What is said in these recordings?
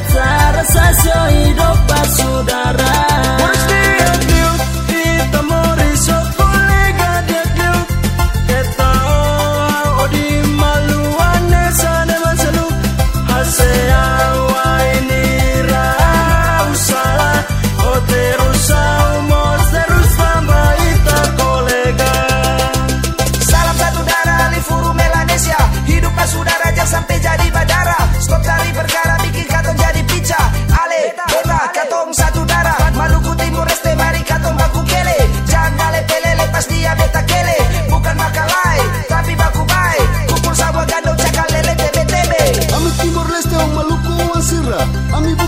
beta rasa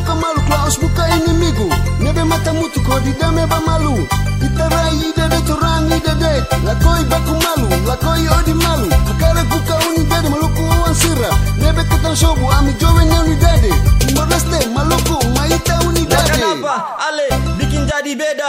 hidup saudara di dame ba malu. Itarai ida de torang ida de. Lakoi baku malu, lakoi odi malu. Akara kuka uni dede maluku wan sira. Nebe ketang shobu ami jowe ne uni dede Timor Leste maluku maita uni dede Kenapa ale bikin jadi beda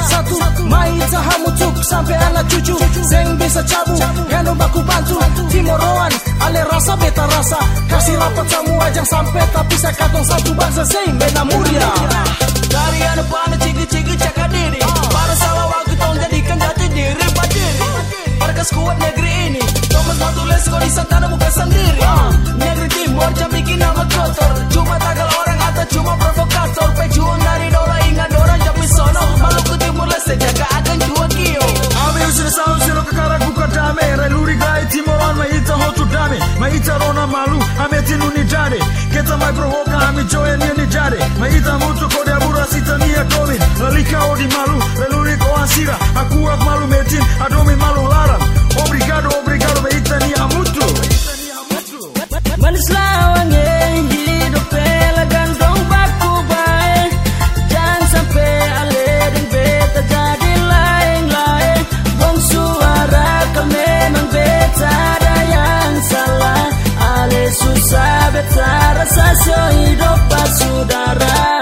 satu. Maita hamutuk sampai anak cucu. Zeng bisa cabu, Hendo baku bantu. Timoroan, ale rasa beta rasa. Kasih rapat semua ajang sampai Tapi saya katong satu bangsa. Zeng bena mulia Dari anak panas cigi-cigi cakap diri. Para salah waktu tong jadikan jati diri. Berdiri Warga kuat negeri ini. Thomas Matules kau di bukan sendiri. Negeri Timur jam bikin nama kotor. Cuma tagal Ami joe nieni jare Maitha mutu kode abura sitania kovin Lalika odi malu. Leluri koansira Akuak malu metin. Adomi malu susah beta rasa hidup saudara